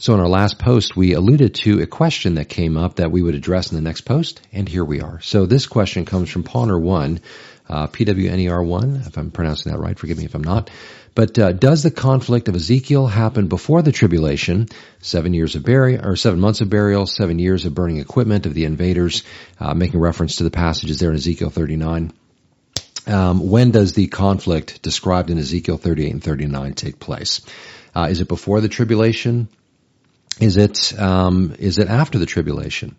So in our last post, we alluded to a question that came up that we would address in the next post, and here we are. So this question comes from Pawner1, uh, PWNER1, if I'm pronouncing that right, forgive me if I'm not. But uh, does the conflict of Ezekiel happen before the tribulation? Seven years of burial, or seven months of burial, seven years of burning equipment of the invaders, uh, making reference to the passages there in Ezekiel 39. Um, when does the conflict described in Ezekiel 38 and 39 take place? Uh, is it before the tribulation? Is it um, is it after the tribulation?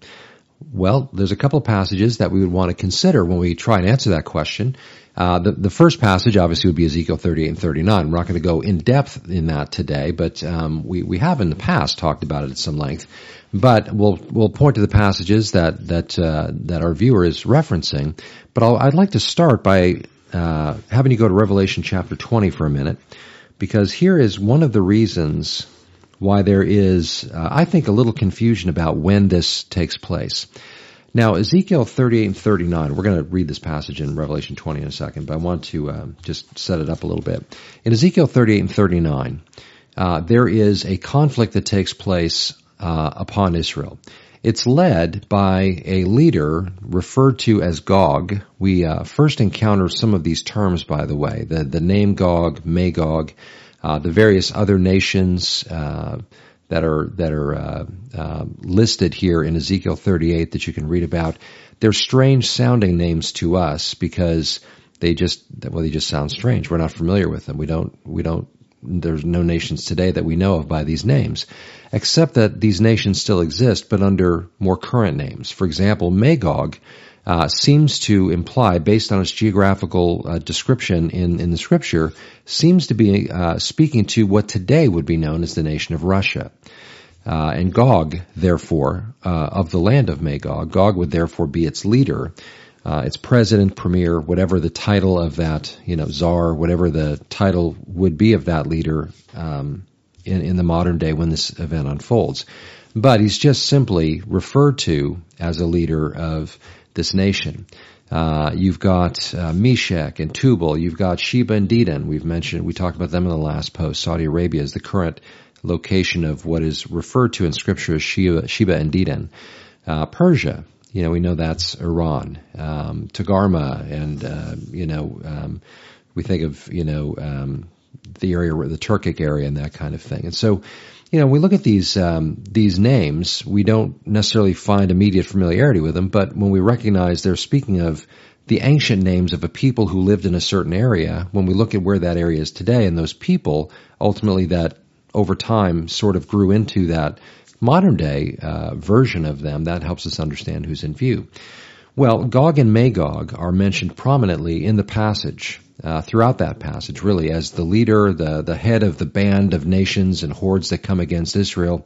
Well, there's a couple of passages that we would want to consider when we try and answer that question. Uh, the, the first passage obviously would be Ezekiel 38 and 39. We're not going to go in depth in that today, but um, we, we have in the past talked about it at some length. But we'll we'll point to the passages that that uh, that our viewer is referencing. But i would like to start by uh, having you go to Revelation chapter 20 for a minute, because here is one of the reasons why there is, uh, I think, a little confusion about when this takes place. Now, Ezekiel 38 and 39, we're going to read this passage in Revelation 20 in a second, but I want to uh, just set it up a little bit. In Ezekiel 38 and 39, uh, there is a conflict that takes place uh, upon Israel. It's led by a leader referred to as Gog. We uh, first encounter some of these terms, by the way, the, the name Gog, Magog, uh, the various other nations uh, that are that are uh, uh, listed here in Ezekiel 38 that you can read about. They're strange sounding names to us because they just well they just sound strange. We're not familiar with them. We don't we don't there's no nations today that we know of by these names, except that these nations still exist, but under more current names. For example, Magog uh, seems to imply, based on its geographical uh, description in, in the scripture, seems to be uh, speaking to what today would be known as the nation of Russia. Uh, and Gog, therefore, uh, of the land of Magog, Gog would therefore be its leader, uh, its president, premier, whatever the title of that, you know, czar, whatever the title would be of that leader um, in, in the modern day when this event unfolds. But he's just simply referred to as a leader of this nation. Uh, you've got uh, Meshech and Tubal. You've got Sheba and Dedan. We've mentioned, we talked about them in the last post. Saudi Arabia is the current location of what is referred to in Scripture as Sheba, Sheba and Dedan. Uh, Persia, you know, we know that's Iran. Um, Togarmah, and uh, you know, um, we think of you know um, the area, the Turkic area, and that kind of thing. And so, you know, we look at these um, these names, we don't necessarily find immediate familiarity with them, but when we recognize they're speaking of the ancient names of a people who lived in a certain area, when we look at where that area is today, and those people, ultimately, that over time sort of grew into that modern day uh, version of them, that helps us understand who's in view. Well, Gog and Magog are mentioned prominently in the passage uh, throughout that passage, really, as the leader, the the head of the band of nations and hordes that come against Israel.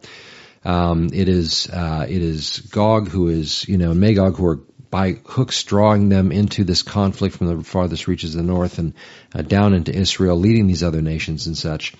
Um, it is uh, it is Gog who is you know Magog who are by hooks drawing them into this conflict from the farthest reaches of the north and uh, down into Israel, leading these other nations and such.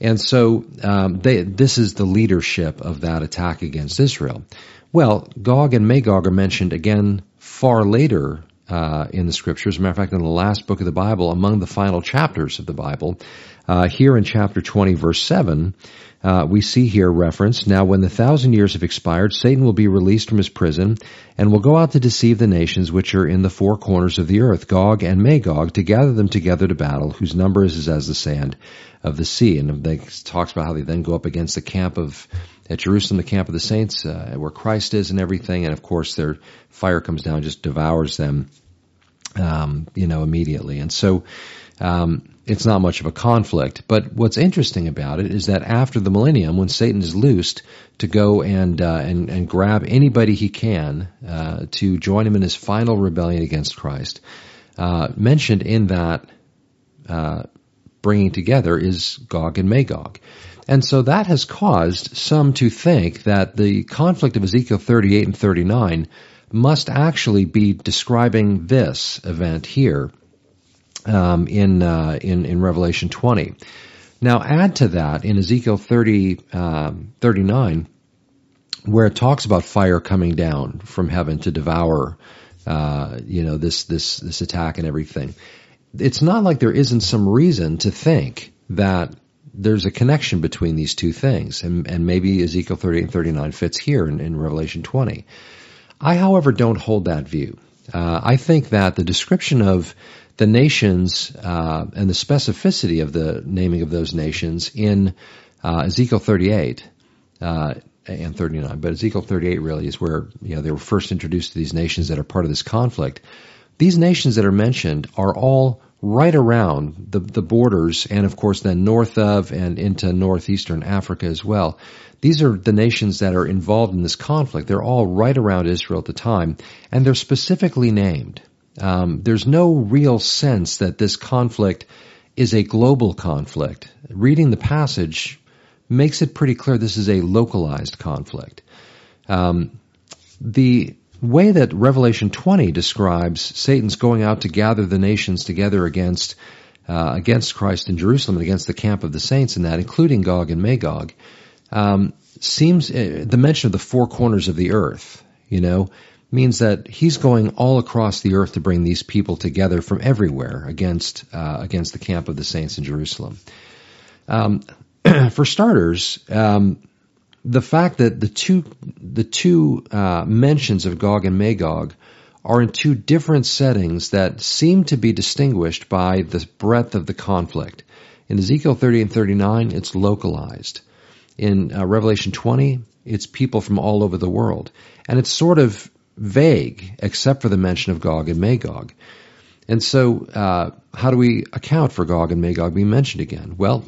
And so um, they, this is the leadership of that attack against Israel. Well, Gog and Magog are mentioned again far later uh, in the scriptures. As a matter of fact, in the last book of the Bible, among the final chapters of the Bible, uh, here in chapter 20, verse 7, uh, we see here reference, now when the thousand years have expired, Satan will be released from his prison and will go out to deceive the nations which are in the four corners of the earth, Gog and Magog, to gather them together to battle, whose number is as the sand of the sea. And they talks about how they then go up against the camp of at Jerusalem, the camp of the saints, uh, where Christ is and everything. And of course, their fire comes down, just devours them, um, you know, immediately. And so, um, it's not much of a conflict. But what's interesting about it is that after the millennium, when Satan is loosed to go and uh, and, and grab anybody he can uh, to join him in his final rebellion against Christ, uh, mentioned in that uh, bringing together is Gog and Magog. And so that has caused some to think that the conflict of Ezekiel 38 and 39 must actually be describing this event here um, in, uh, in in Revelation 20. Now add to that in Ezekiel 30, um, 39, where it talks about fire coming down from heaven to devour, uh, you know, this this this attack and everything. It's not like there isn't some reason to think that there's a connection between these two things, and, and maybe Ezekiel 38 and 39 fits here in, in Revelation 20. I, however, don't hold that view. Uh, I think that the description of the nations uh, and the specificity of the naming of those nations in uh, Ezekiel 38 uh, and 39, but Ezekiel 38 really is where you know they were first introduced to these nations that are part of this conflict. These nations that are mentioned are all right around the, the borders and of course then north of and into northeastern Africa as well. These are the nations that are involved in this conflict. They're all right around Israel at the time and they're specifically named. Um, there's no real sense that this conflict is a global conflict. Reading the passage makes it pretty clear this is a localized conflict. Um, the way that Revelation 20 describes Satan's going out to gather the nations together against uh, against Christ in Jerusalem and against the camp of the saints in that, including Gog and Magog, um, seems uh, the mention of the four corners of the earth, you know, means that he's going all across the earth to bring these people together from everywhere against uh, against the camp of the saints in Jerusalem. Um, for starters, um, the fact that the two the two uh, mentions of Gog and Magog are in two different settings that seem to be distinguished by the breadth of the conflict. In Ezekiel 30 and 39, it's localized. In uh, Revelation 20, it's people from all over the world. And it's sort of vague, except for the mention of Gog and Magog. And so, uh, how do we account for Gog and Magog being mentioned again? Well,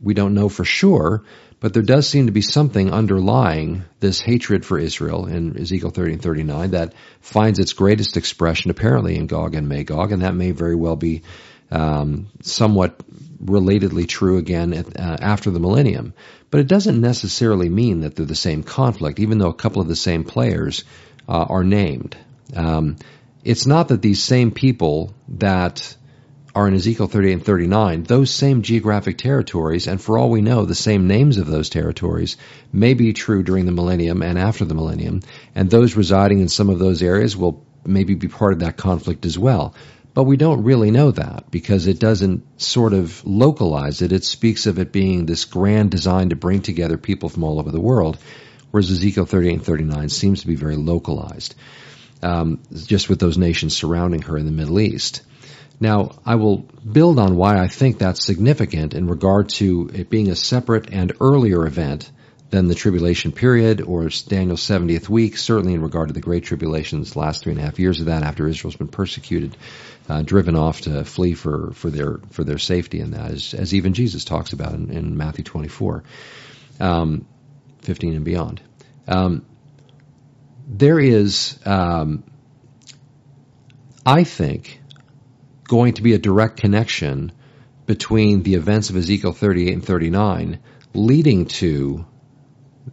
we don't know for sure, but there does seem to be something underlying this hatred for Israel in Ezekiel 30 and 39 that finds its greatest expression apparently in Gog and Magog, and that may very well be um, somewhat relatedly true again at, uh, after the millennium. But it doesn't necessarily mean that they're the same conflict, even though a couple of the same players uh, are named. Um, it's not that these same people that are in Ezekiel 38 and 39, those same geographic territories, and for all we know, the same names of those territories, may be true during the millennium and after the millennium, and those residing in some of those areas will maybe be part of that conflict as well. But we don't really know that because it doesn't sort of localize it. It speaks of it being this grand design to bring together people from all over the world, whereas Ezekiel 38 and 39 seems to be very localized, um, just with those nations surrounding her in the Middle East. Now, I will build on why I think that's significant in regard to it being a separate and earlier event than the tribulation period or Daniel's 70th week, certainly in regard to the Great Tribulation, the last three and a half years of that after Israel's been persecuted, uh, driven off to flee for, for their for their safety in that, as, as even Jesus talks about in, in Matthew 24, um, 15 and beyond. Um, there is, um, I think, going to be a direct connection between the events of Ezekiel 38 and 39 leading to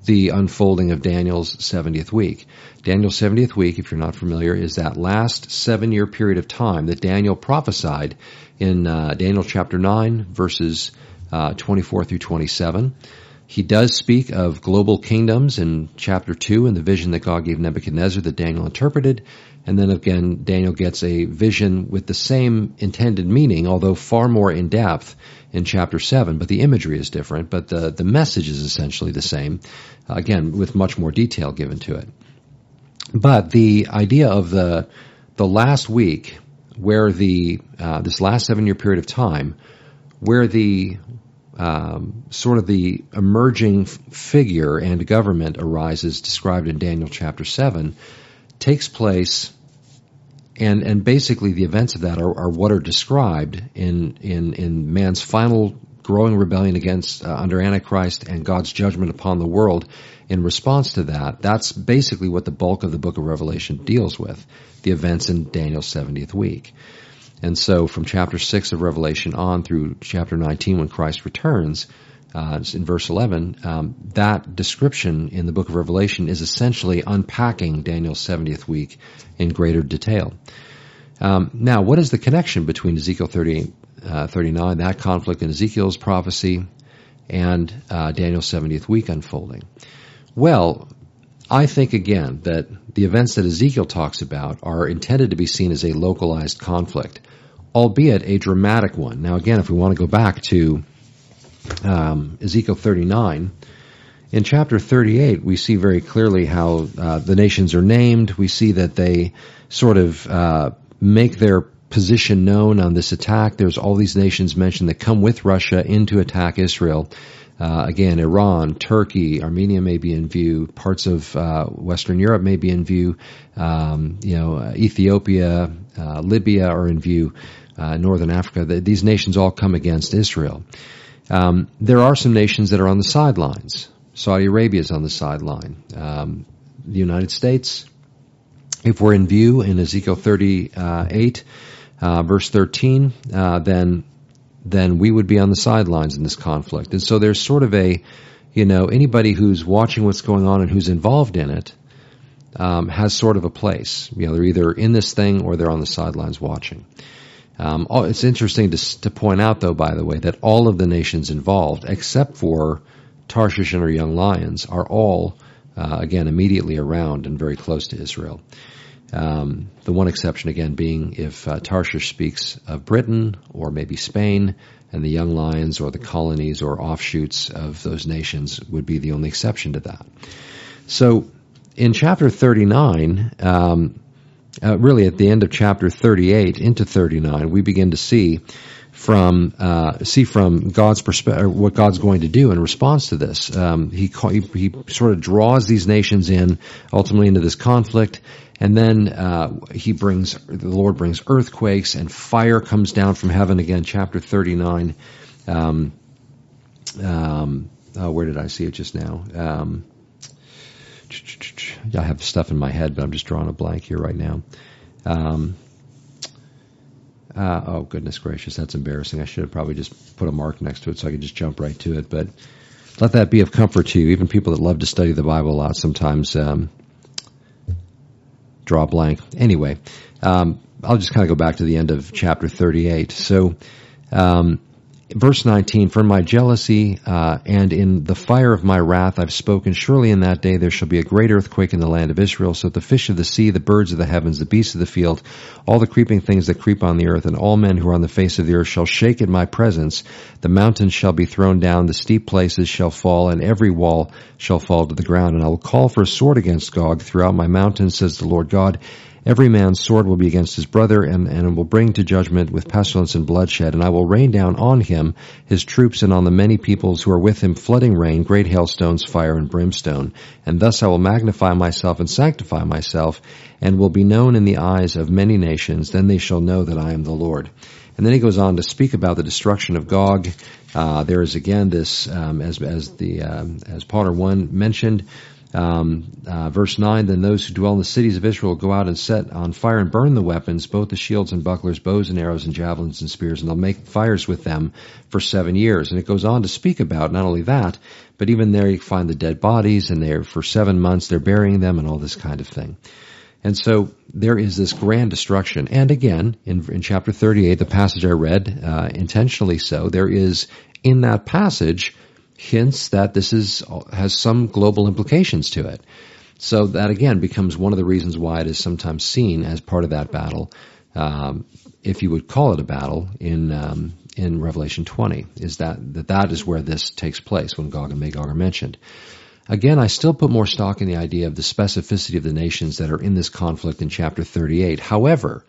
the unfolding of Daniel's 70th week. Daniel's 70th week, if you're not familiar, is that last seven year period of time that Daniel prophesied in uh, Daniel chapter 9, verses uh, 24 through 27. He does speak of global kingdoms in chapter 2 in the vision that God gave Nebuchadnezzar that Daniel interpreted. And then again, Daniel gets a vision with the same intended meaning, although far more in depth in chapter 7. But the imagery is different, but the, the message is essentially the same, again, with much more detail given to it. But the idea of the, the last week, where the, uh, this last seven year period of time, where the um, sort of the emerging figure and government arises described in Daniel chapter 7 takes place and and basically the events of that are, are what are described in in in man's final growing rebellion against uh, under antichrist and God's judgment upon the world. In response to that that's basically what the bulk of the book of revelation deals with the events in Daniel's 70th week. And so from chapter 6 of Revelation on through chapter 19 when Christ returns, uh, in verse 11, um, that description in the book of Revelation is essentially unpacking Daniel's 70th week in greater detail. Um, now, what is the connection between Ezekiel 38, uh, 39, that conflict in Ezekiel's prophecy, and uh, Daniel's 70th week unfolding? Well, I think again that the events that Ezekiel talks about are intended to be seen as a localized conflict albeit a dramatic one. Now, again, if we want to go back to um, Ezekiel 39. In chapter 38, we see very clearly how uh, the nations are named. We see that they sort of uh, make their position known on this attack. There's all these nations mentioned that come with Russia in to attack Israel. Uh, again, Iran, Turkey, Armenia may be in view. Parts of uh, Western Europe may be in view. Um, you know, uh, Ethiopia, uh, Libya are in view. Uh, Northern Africa. The, these nations all come against Israel. Um, there are some nations that are on the sidelines. Saudi Arabia is on the sideline. Um, the United States, if we're in view in Ezekiel 38, uh, verse 13, uh, then then we would be on the sidelines in this conflict. And so there's sort of a, you know, anybody who's watching what's going on and who's involved in it um, has sort of a place. You know, they're either in this thing or they're on the sidelines watching. Um, it's interesting to, to point out, though, by the way, that all of the nations involved, except for Tarshish and her young lions are all, uh, again, immediately around and very close to Israel. Um, the one exception, again, being if uh, Tarshish speaks of Britain or maybe Spain, and the young lions or the colonies or offshoots of those nations would be the only exception to that. So, in chapter 39, um, uh, really at the end of chapter 38 into 39, we begin to see from uh, see from God's perspective what God's going to do in response to this. Um, he, he, he sort of draws these nations in ultimately into this conflict, and then uh, he brings the Lord brings earthquakes and fire comes down from heaven. Again, chapter thirty nine. Um, um, oh, where did I see it just now? I have stuff in my head, but I'm just drawing a blank here right now. Um, uh, oh goodness gracious, that's embarrassing. I should have probably just put a mark next to it so I could just jump right to it. But let that be of comfort to you. Even people that love to study the Bible a lot sometimes um, draw a blank. Anyway, um, I'll just kind of go back to the end of chapter 38. So um, verse 19, for my jealousy uh, and in the fire of my wrath I've spoken, surely in that day there shall be a great earthquake in the land of Israel, so the fish of the sea, the birds of the heavens, the beasts of the field, all the creeping things that creep on the earth, and all men who are on the face of the earth shall shake at my presence. The mountains shall be thrown down, the steep places shall fall, and every wall shall fall to the ground. And I will call for a sword against Gog throughout my mountains, says the Lord God, Every man's sword will be against his brother, and, and will bring to judgment with pestilence and bloodshed. And I will rain down on him his troops and on the many peoples who are with him flooding rain, great hailstones, fire, and brimstone. And thus I will magnify myself and sanctify myself, and will be known in the eyes of many nations. Then they shall know that I am the Lord. And then he goes on to speak about the destruction of Gog. Uh, there is again this, um, as as the um, as Potter one mentioned, um, uh, verse 9, then those who dwell in the cities of Israel go out and set on fire and burn the weapons, both the shields and bucklers, bows and arrows and javelins and spears, and they'll make fires with them for seven years. And it goes on to speak about not only that, but even there you find the dead bodies, and they're for seven months they're burying them and all this kind of thing. And so there is this grand destruction. And again, in, in chapter 38, the passage I read, uh, intentionally so, there is in that passage hints that this is has some global implications to it. So that again becomes one of the reasons why it is sometimes seen as part of that battle, um, if you would call it a battle in um, in Revelation 20. Is that, that that is where this takes place when Gog and Magog are mentioned. Again, I still put more stock in the idea of the specificity of the nations that are in this conflict in chapter 38. However,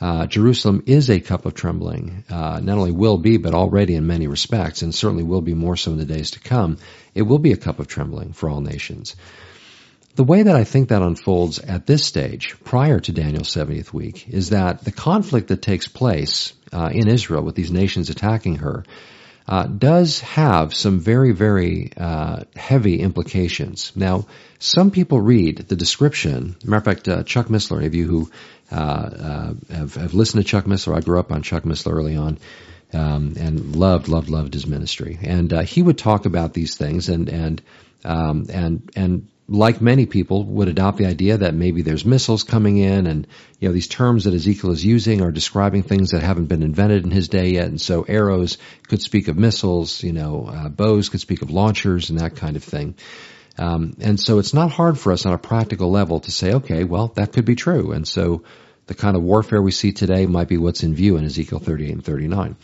uh, Jerusalem is a cup of trembling. Uh, not only will be, but already in many respects, and certainly will be more so in the days to come. It will be a cup of trembling for all nations. The way that I think that unfolds at this stage, prior to Daniel's 70th week, is that the conflict that takes place uh, in Israel with these nations attacking her uh, does have some very, very uh, heavy implications. Now, some people read the description. Matter of fact, uh, Chuck Missler, any of you who uh, uh, have, have, listened to Chuck Missler, I grew up on Chuck Missler early on. Um, and loved, loved, loved his ministry, and uh, he would talk about these things, and and um, and and like many people, would adopt the idea that maybe there's missiles coming in, and you know these terms that Ezekiel is using are describing things that haven't been invented in his day yet, and so arrows could speak of missiles, you know, uh, bows could speak of launchers and that kind of thing. Um, and so it's not hard for us on a practical level to say, okay, well, that could be true. And so the kind of warfare we see today might be what's in view in Ezekiel 38 and 39.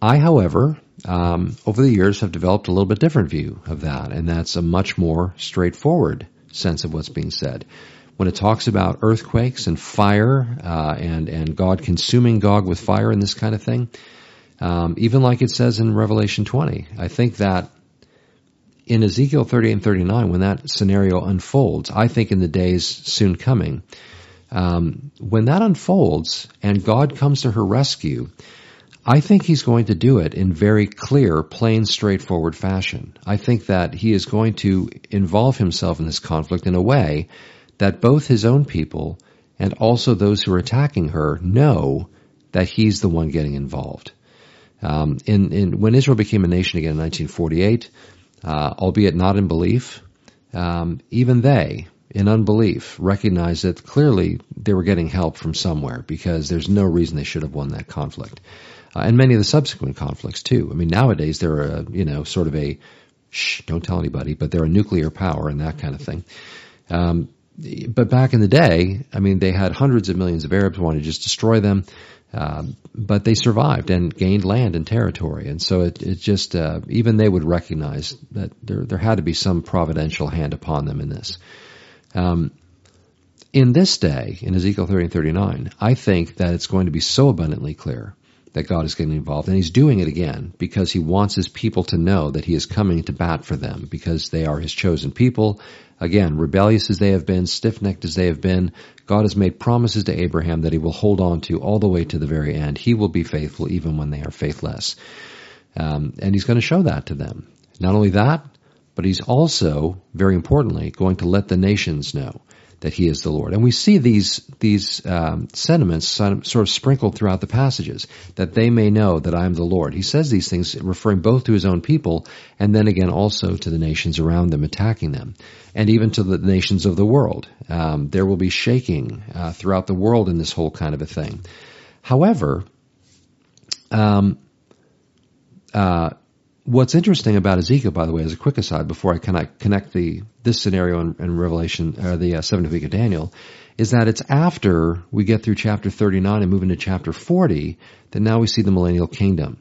I, however, um, over the years have developed a little bit different view of that, and that's a much more straightforward sense of what's being said. When it talks about earthquakes and fire uh, and and God consuming Gog with fire and this kind of thing, um, even like it says in Revelation 20, I think that in Ezekiel 38 and 39, when that scenario unfolds, I think in the days soon coming, um, when that unfolds and God comes to her rescue, I think he's going to do it in very clear, plain, straightforward fashion. I think that he is going to involve himself in this conflict in a way that both his own people and also those who are attacking her know that he's the one getting involved. Um, in, in, when Israel became a nation again in 1948, uh, albeit not in belief, um, even they, in unbelief, recognized that clearly they were getting help from somewhere because there's no reason they should have won that conflict. Uh, and many of the subsequent conflicts too. I mean, nowadays they're a, you know, sort of a, shh, don't tell anybody, but they're a nuclear power and that kind of thing. Um, but back in the day, I mean, they had hundreds of millions of Arabs wanting to just destroy them. Um, but they survived and gained land and territory, and so it, it just uh, even they would recognize that there there had to be some providential hand upon them in this. Um, in this day, in Ezekiel 30 and 39, I think that it's going to be so abundantly clear that God is getting involved. And he's doing it again because he wants his people to know that he is coming to bat for them because they are his chosen people. Again, rebellious as they have been, stiff-necked as they have been, God has made promises to Abraham that he will hold on to all the way to the very end. He will be faithful even when they are faithless. Um, and he's going to show that to them. Not only that, but he's also, very importantly, going to let the nations know that he is the Lord. And we see these these um, sentiments sort of sprinkled throughout the passages that they may know that I am the Lord. He says these things referring both to his own people and then again also to the nations around them, attacking them, and even to the nations of the world. Um, there will be shaking uh, throughout the world in this whole kind of a thing. However, um, uh, what's interesting about Ezekiel, by the way, as a quick aside, before I connect, connect the this scenario in, in Revelation or the uh, seventh week of Daniel, is that it's after we get through chapter 39 and move into chapter 40 that now we see the millennial kingdom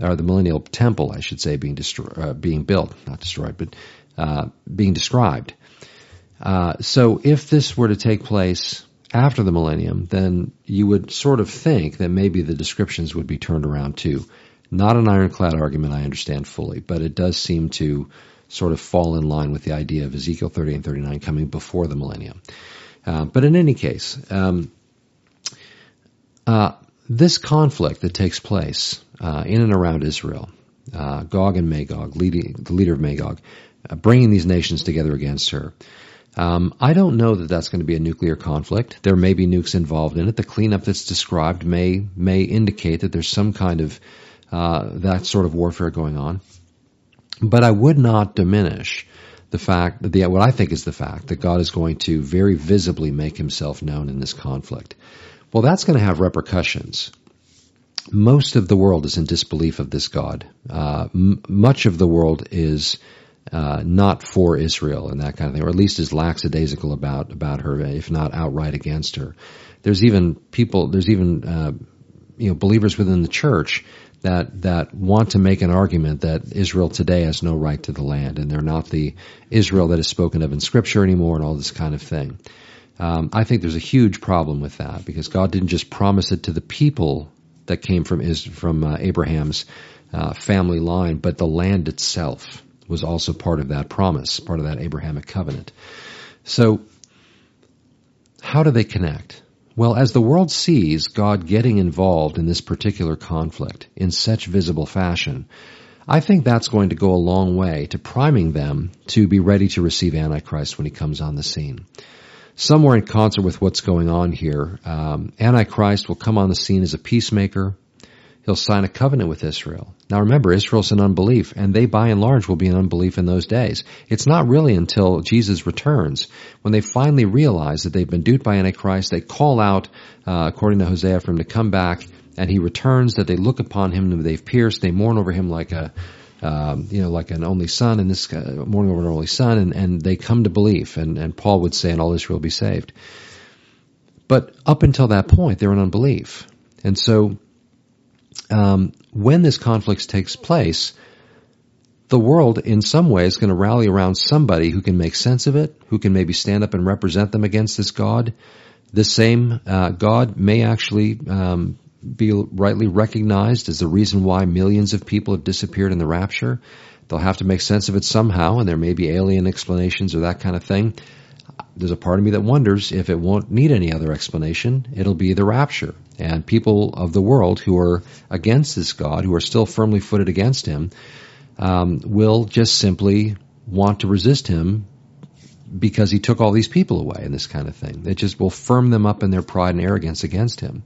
or the millennial temple, I should say, being destroyed, uh, being built, not destroyed, but uh, being described. Uh, so if this were to take place after the millennium, then you would sort of think that maybe the descriptions would be turned around too. Not an ironclad argument, I understand fully, but it does seem to sort of fall in line with the idea of Ezekiel 30 and 39 coming before the millennium. Uh, but in any case, um, uh, this conflict that takes place uh, in and around Israel, uh, Gog and Magog, leading, the leader of Magog, uh, bringing these nations together against her. Um, I don't know that that's going to be a nuclear conflict. There may be nukes involved in it. The cleanup that's described may may indicate that there's some kind of uh, that sort of warfare going on. But I would not diminish the fact that the, what I think is the fact that God is going to very visibly make himself known in this conflict. Well, that's going to have repercussions. Most of the world is in disbelief of this God. Uh, m- much of the world is uh, not for Israel and that kind of thing, or at least is lackadaisical about about her, if not outright against her. There's even people. There's even uh, you know believers within the church that that want to make an argument that Israel today has no right to the land and they're not the Israel that is spoken of in Scripture anymore and all this kind of thing. Um, I think there's a huge problem with that because God didn't just promise it to the people that came from is from uh, Abraham's uh, family line, but the land itself was also part of that promise, part of that Abrahamic covenant. So, how do they connect? Well, as the world sees God getting involved in this particular conflict in such visible fashion, I think that's going to go a long way to priming them to be ready to receive Antichrist when he comes on the scene. Somewhere in concert with what's going on here, um, Antichrist will come on the scene as a peacemaker, He'll sign a covenant with Israel. Now remember, Israel's in unbelief, and they by and large will be in unbelief in those days. It's not really until Jesus returns, when they finally realize that they've been duped by Antichrist, they call out, uh, according to Hosea, for him to come back, and he returns, that they look upon him whom they've pierced, they mourn over him like a, um, you know, like an only son, and this uh, mourning over an only son, and, and they come to belief, and, and Paul would say, and all Israel will be saved. But up until that point, they're in unbelief. And so um, when this conflict takes place, the world in some way is going to rally around somebody who can make sense of it, who can maybe stand up and represent them against this God. This same uh, God may actually um, be rightly recognized as the reason why millions of people have disappeared in the rapture. They'll have to make sense of it somehow, and there may be alien explanations or that kind of thing. There's a part of me that wonders if it won't need any other explanation. It'll be the rapture. And people of the world who are against this God, who are still firmly footed against Him, um, will just simply want to resist him because he took all these people away and this kind of thing. It just will firm them up in their pride and arrogance against him.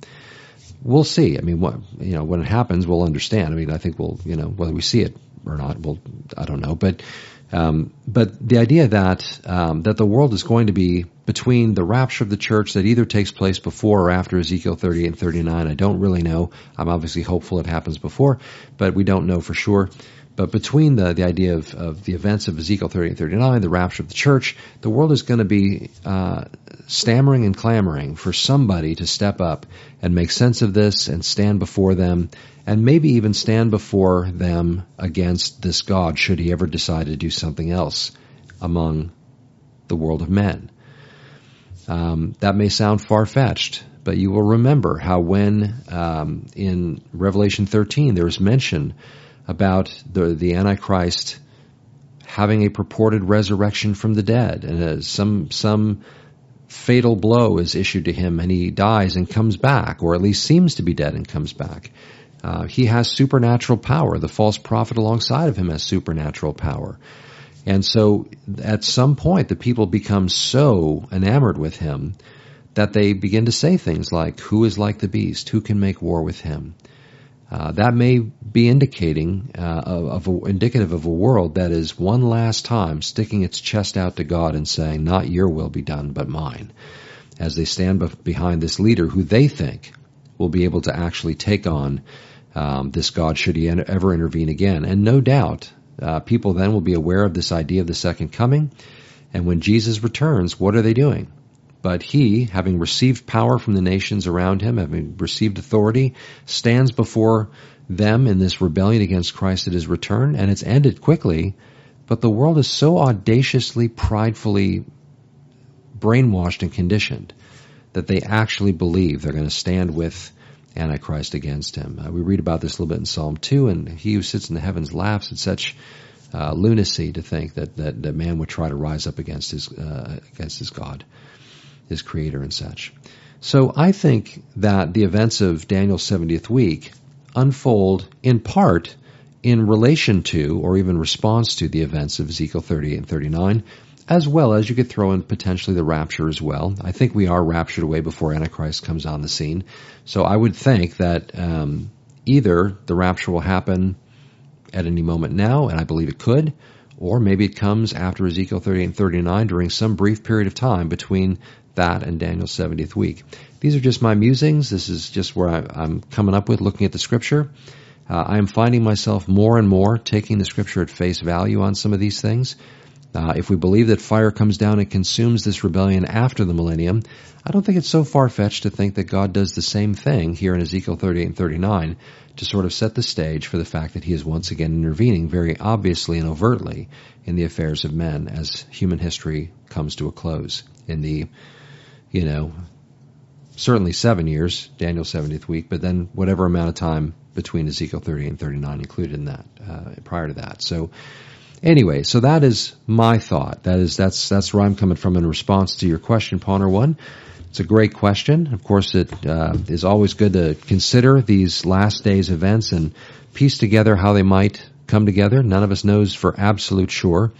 We'll see. I mean, what, you know, when it happens, we'll understand. I mean, I think we'll, you know, whether we see it or not, we'll, I don't know. But, um, but the idea that, um, that the world is going to be between the rapture of the church that either takes place before or after Ezekiel 38 and 39, I don't really know. I'm obviously hopeful it happens before, but we don't know for sure. But between the, the idea of, of the events of Ezekiel 30 and 39, the rapture of the church, the world is going to be uh, stammering and clamoring for somebody to step up and make sense of this and stand before them and maybe even stand before them against this God should he ever decide to do something else among the world of men. Um, that may sound far fetched, but you will remember how when um, in Revelation 13 there is mention about the, the Antichrist having a purported resurrection from the dead, and uh, some some fatal blow is issued to him, and he dies and comes back, or at least seems to be dead and comes back. Uh, he has supernatural power. The false prophet alongside of him has supernatural power. And so at some point, the people become so enamored with him that they begin to say things like, Who is like the beast? Who can make war with him? Uh, that may be indicating uh, of, a, indicative of a world that is one last time sticking its chest out to God and saying, "Not your will be done, but mine." As they stand behind this leader, who they think will be able to actually take on um, this God, should he ever intervene again, and no doubt, uh, people then will be aware of this idea of the second coming. And when Jesus returns, what are they doing? But he, having received power from the nations around him, having received authority, stands before them in this rebellion against Christ at his return, and it's ended quickly. But the world is so audaciously, pridefully brainwashed and conditioned that they actually believe they're going to stand with Antichrist against him. Uh, we read about this a little bit in Psalm 2, and he who sits in the heavens laughs at such uh, lunacy to think that, that, that man would try to rise up against his, uh, against his God his creator and such. So I think that the events of Daniel's 70th week unfold in part in relation to or even response to the events of Ezekiel 38 and 39, as well as you could throw in potentially the rapture as well. I think we are raptured away before Antichrist comes on the scene. So I would think that um, either the rapture will happen at any moment now, and I believe it could, or maybe it comes after Ezekiel 38 and 39 during some brief period of time between that and Daniel's 70th week. These are just my musings. This is just where I, am coming up with looking at the scripture. Uh, I am finding myself more and more taking the scripture at face value on some of these things. Uh, if we believe that fire comes down and consumes this rebellion after the millennium, I don't think it's so far fetched to think that God does the same thing here in Ezekiel 38 and 39 to sort of set the stage for the fact that he is once again intervening very obviously and overtly in the affairs of men as human history comes to a close in the you know, certainly seven years, Daniel's 70th week, but then whatever amount of time between Ezekiel 38 and 39 included in that, uh, prior to that. So, anyway, so that is my thought. That is, that's, that's where I'm coming from in response to your question, Pawner One. It's a great question. Of course, it uh, is always good to consider these last days events and piece together how they might come together. None of us knows for absolute sure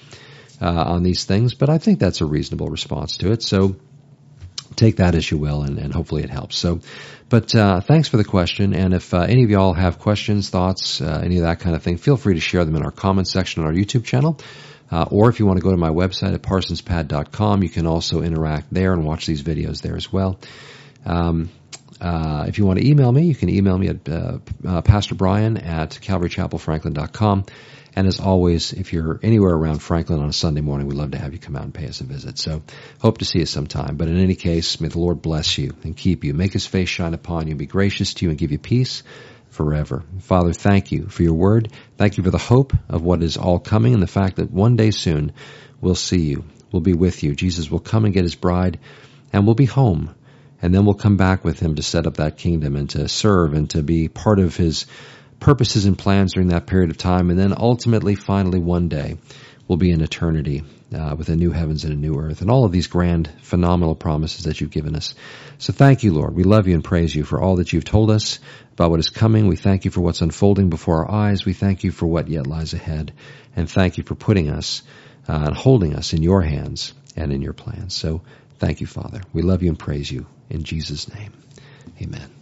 uh, on these things, but I think that's a reasonable response to it. So, take that as you will, and, and hopefully it helps. So, but uh, thanks for the question. And if uh, any of y'all have questions, thoughts, uh, any of that kind of thing, feel free to share them in our comments section on our YouTube channel. Uh, or if you want to go to my website at parsonspad.com, you can also interact there and watch these videos there as well. Um, uh, if you want to email me, you can email me at uh, Pastor Brian at CalvaryChapelFranklin.com. And as always, if you're anywhere around Franklin on a Sunday morning, we'd love to have you come out and pay us a visit. So hope to see you sometime. But in any case, may the Lord bless you and keep you, make his face shine upon you, be gracious to you and give you peace. forever. Father, thank you for your word. Thank you for the hope of what is all coming and the fact that one day soon we'll see you. We'll be with you. Jesus will come and get his bride and we'll be home. And then we'll come back with him to set up that kingdom and to serve and to be part of his purposes and plans during that period of time. And then ultimately, finally, one day, we'll be in eternity uh, with a new heavens and a new earth, and all of these grand, phenomenal promises that you've given us. So thank you, Lord. We love you and praise you for all that you've told us about what is coming. We thank you for what's unfolding before our eyes. We thank you for what yet lies ahead, and thank you for putting us uh, and holding us in your hands and in your plans. So thank you, Father. We love you and praise you in Jesus' name. Amen.